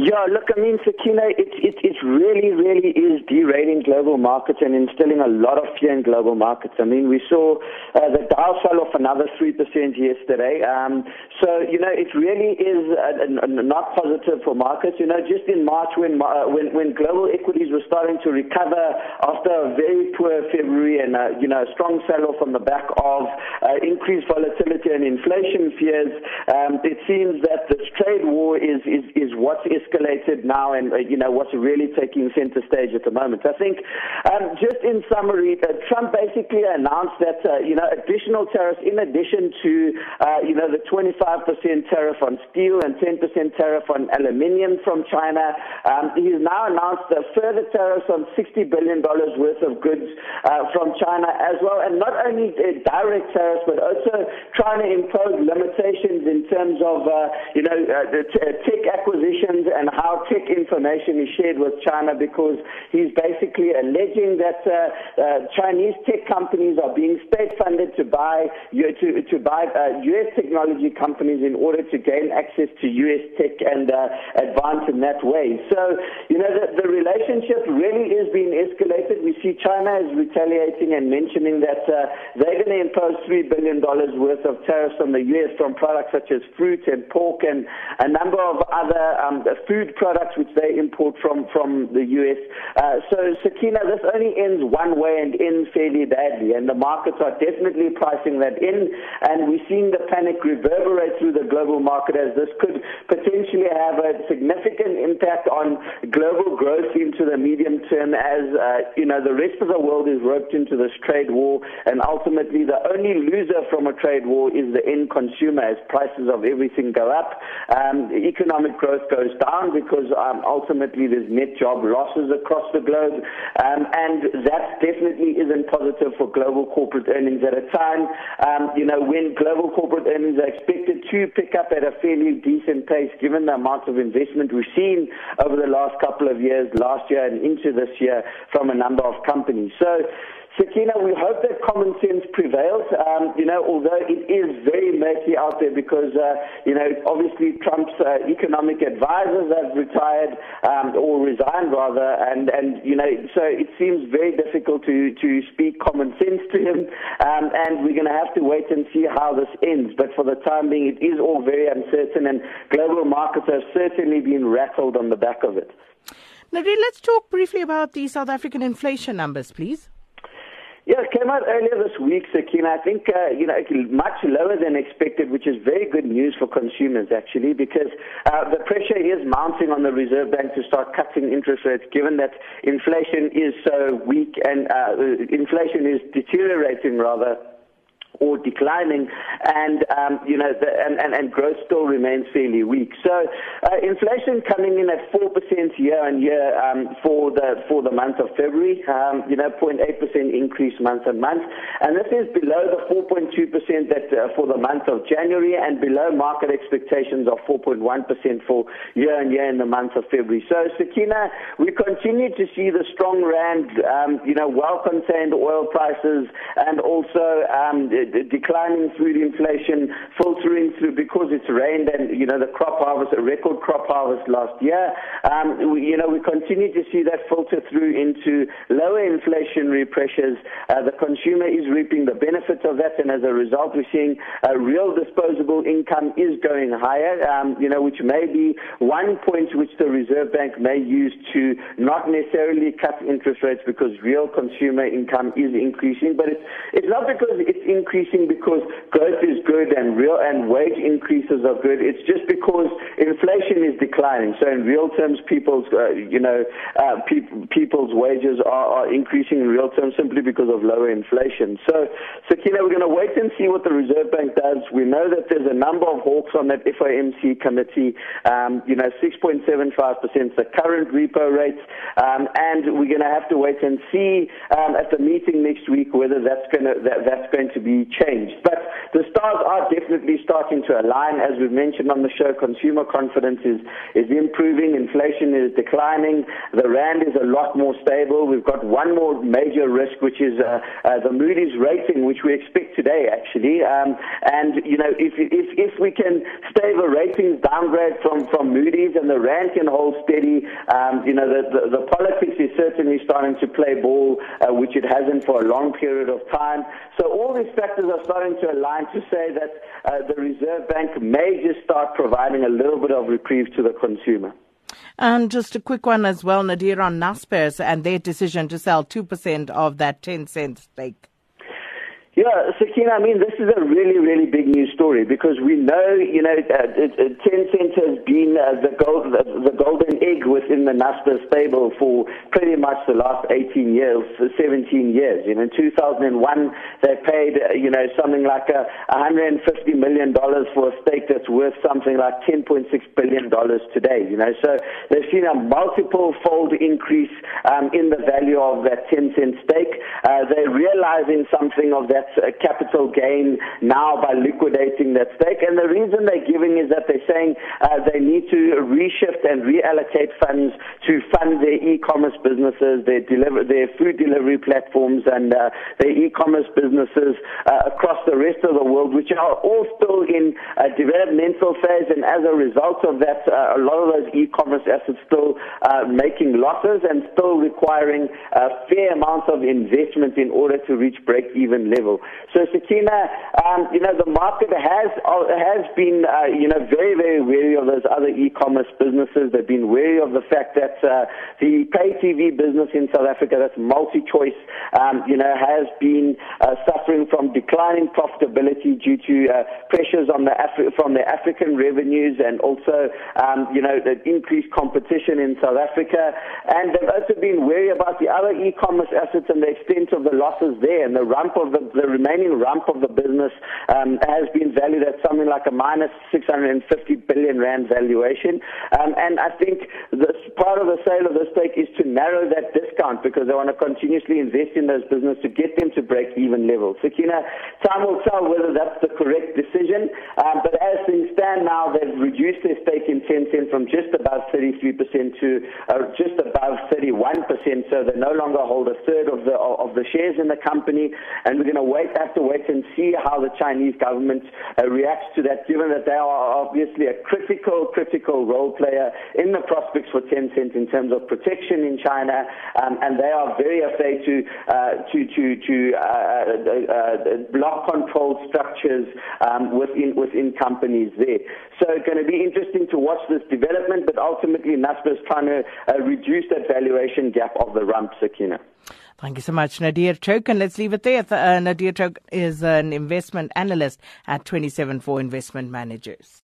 Yeah, look, I mean, Sakina, it, it, it really, really is derating global markets and instilling a lot of fear in global markets. I mean, we saw uh, the Dow fell off another 3% yesterday. Um, so, you know, it really is uh, not positive for markets. You know, just in March when, uh, when, when global equities were starting to recover after a very poor February and, uh, you know, a strong sell-off on the back of uh, increased volatility and inflation fears, um, it seems that this trade war is, is, is what's escalated now and, uh, you know, what's really taking center stage at the moment. I think, um, just in summary, uh, Trump basically announced that, uh, you know, additional tariffs in addition to, uh, you know, the 25% tariff on steel and 10% tariff on aluminium from China. Um, he's now announced a further tariffs on $60 billion worth of goods uh, from China as well. And not only uh, direct tariffs, but also trying to impose limitations in terms of, uh, you know, the t- tech acquisitions and how tech information is shared with China because he's basically alleging that uh, uh, Chinese tech companies are being state funded to buy to, to buy uh, U.S. technology companies in order to gain access to U.S. tech and uh, advance in that way. So, you know, the, the relationship really is being escalated. We see China is retaliating and mentioning that uh, they're going to impose $3 billion worth of tariffs on the U.S. from products such as fruit and pork and a number of other um, food products which they import from, from the U.S. Uh, so, Sakina, this only ends one way and ends fairly badly, and the markets are definitely pricing that in, and we're seeing the panic reverberate through the global market as this could potentially have a significant impact on global growth into the medium term as, uh, you know, the rest of the world is roped into this trade war, and ultimately the only loser from a trade war is the end consumer as prices of everything go up. Um, economic growth goes down because um, ultimately there's net job losses across the globe, um, and that definitely isn't positive for global corporate earnings at a time, um, you know, when global corporate earnings are expected to pick up at a fairly decent pace given the amount of investment we've seen over the last couple of years, last year and into this year from a number of companies. So Sakina, we hope that common sense prevails. Um, you know, although it is very murky out there because, uh, you know, obviously Trump's uh, economic advisors have retired um, or resigned rather, and, and you know, so it seems very difficult to, to speak common sense to him, um, and we're going to have to wait and see how this ends. But for the time being, it is all very uncertain, and global markets have certainly been rattled on the back of it. Nadir, let's talk briefly about the South African inflation numbers, please. Yeah, it came out earlier this week, Sakina. I think, uh, you know, much lower than expected, which is very good news for consumers, actually, because uh, the pressure is mounting on the Reserve Bank to start cutting interest rates, given that inflation is so weak and uh, inflation is deteriorating, rather, or declining, and um, you know, the, and, and, and growth still remains fairly weak. So, uh, inflation coming in at four percent year on year um, for the for the month of February. Um, you know, 0.8 percent increase month on month, and this is below the 4.2 percent that uh, for the month of January, and below market expectations of 4.1 percent for year on year in the month of February. So, Sakina, we continue to see the strong rand, um, you know, well-contained oil prices, and also um, declining food inflation filtering through because it's rained and, you know, the crop harvest, a record crop harvest last year. Um, we, you know, we continue to see that filter through into lower inflationary pressures. Uh, the consumer is reaping the benefits of that, and as a result, we're seeing real disposable income is going higher, um, you know, which may be one point which the Reserve Bank may use to not necessarily cut interest rates because real consumer income is increasing, but it's, it's not because it's increasing increasing because growth is good and real and wage increases are good. It's just because inflation is declining. So in real terms, people's uh, you know uh, pe- people's wages are, are increasing in real terms simply because of lower inflation. So, so Kina, we're going to wait and see what the Reserve Bank does. We know that there's a number of hawks on that FOMC committee. Um, you know, 6.75 percent the current repo rate, um, and we're going to have to wait and see um, at the meeting next week whether that's going to that, that's going to be be changed. But the stars are definitely starting to align. As we've mentioned on the show, consumer confidence is, is improving, inflation is declining, the rand is a lot more stable. We've got one more major risk, which is uh, uh, the Moody's rating, which we expect today, actually. Um, and, you know, if, if, if we can stave a ratings downgrade from, from Moody's and the rand can hold steady, um, you know, the, the, the, politics is certainly starting to play ball, uh, which it hasn't for a long period of time. So all these factors are starting to align to say that uh, the Reserve Bank may just start providing a little bit of reprieve to the consumer. And just a quick one as well, Nadir, on Naspers and their decision to sell 2% of that Tencent stake. Yeah, Sakina, I mean, this is a really, really big news story because we know, you know, uh, uh, Tencent has been uh, the, gold, the, the, golden within the Naspers stable for pretty much the last 18 years, 17 years. You know, in 2001, they paid, uh, you know, something like a $150 million for a stake that's worth something like $10.6 billion today, you know. So they've seen a multiple fold increase um, in the value of that Tencent stake. Uh, they're realizing something of that that uh, capital gain now by liquidating that stake. And the reason they're giving is that they're saying uh, they need to reshift and reallocate funds to fund their e-commerce businesses, their deliver, their food delivery platforms, and uh, their e-commerce businesses uh, across the rest of the world, which are all still in a developmental phase. And as a result of that, uh, a lot of those e-commerce assets still uh, making losses and still requiring a fair amount of investment in order to reach break-even level. So Sakina, um, you know, the market has uh, has been, you know, very very wary of those other e-commerce businesses. They've been wary of the fact that uh, the pay TV business in South Africa, that's MultiChoice, um, you know, has been uh, suffering from declining profitability due to uh, pressures on the Afri- from the African revenues and also, um, you know, the increased competition in South Africa. And they've also been wary about the other e-commerce assets and the extent of the losses there and the rump of the the remaining rump of the business um, has been valued at something like a minus 650 billion rand valuation. Um, and I think this part of the sale of the stake is to narrow that discount because they want to continuously invest in those businesses to get them to break even level. Sakina, time will tell whether that's the correct decision. Um, but as things stand now, they've reduced their stake in Tencent from just above 33% to uh, just above 31%. So they no longer hold a third of the of the shares in the company, and we're going to wait, have to wait and see how the Chinese government uh, reacts to that, given that they are obviously a critical, critical role player in the prospects for Tencent in terms of protection in China, um, and they are very afraid to uh, to to to uh, uh, uh block control structures um, within within companies there. So it's going to be interesting to watch this development, but ultimately Naspers trying to uh, reduce that valuation gap of the rump, Sakina. Thank you so much, Nadir Thokan. And let's leave it there. Uh, Nadir Thokan is an investment analyst at 27four Investment Managers.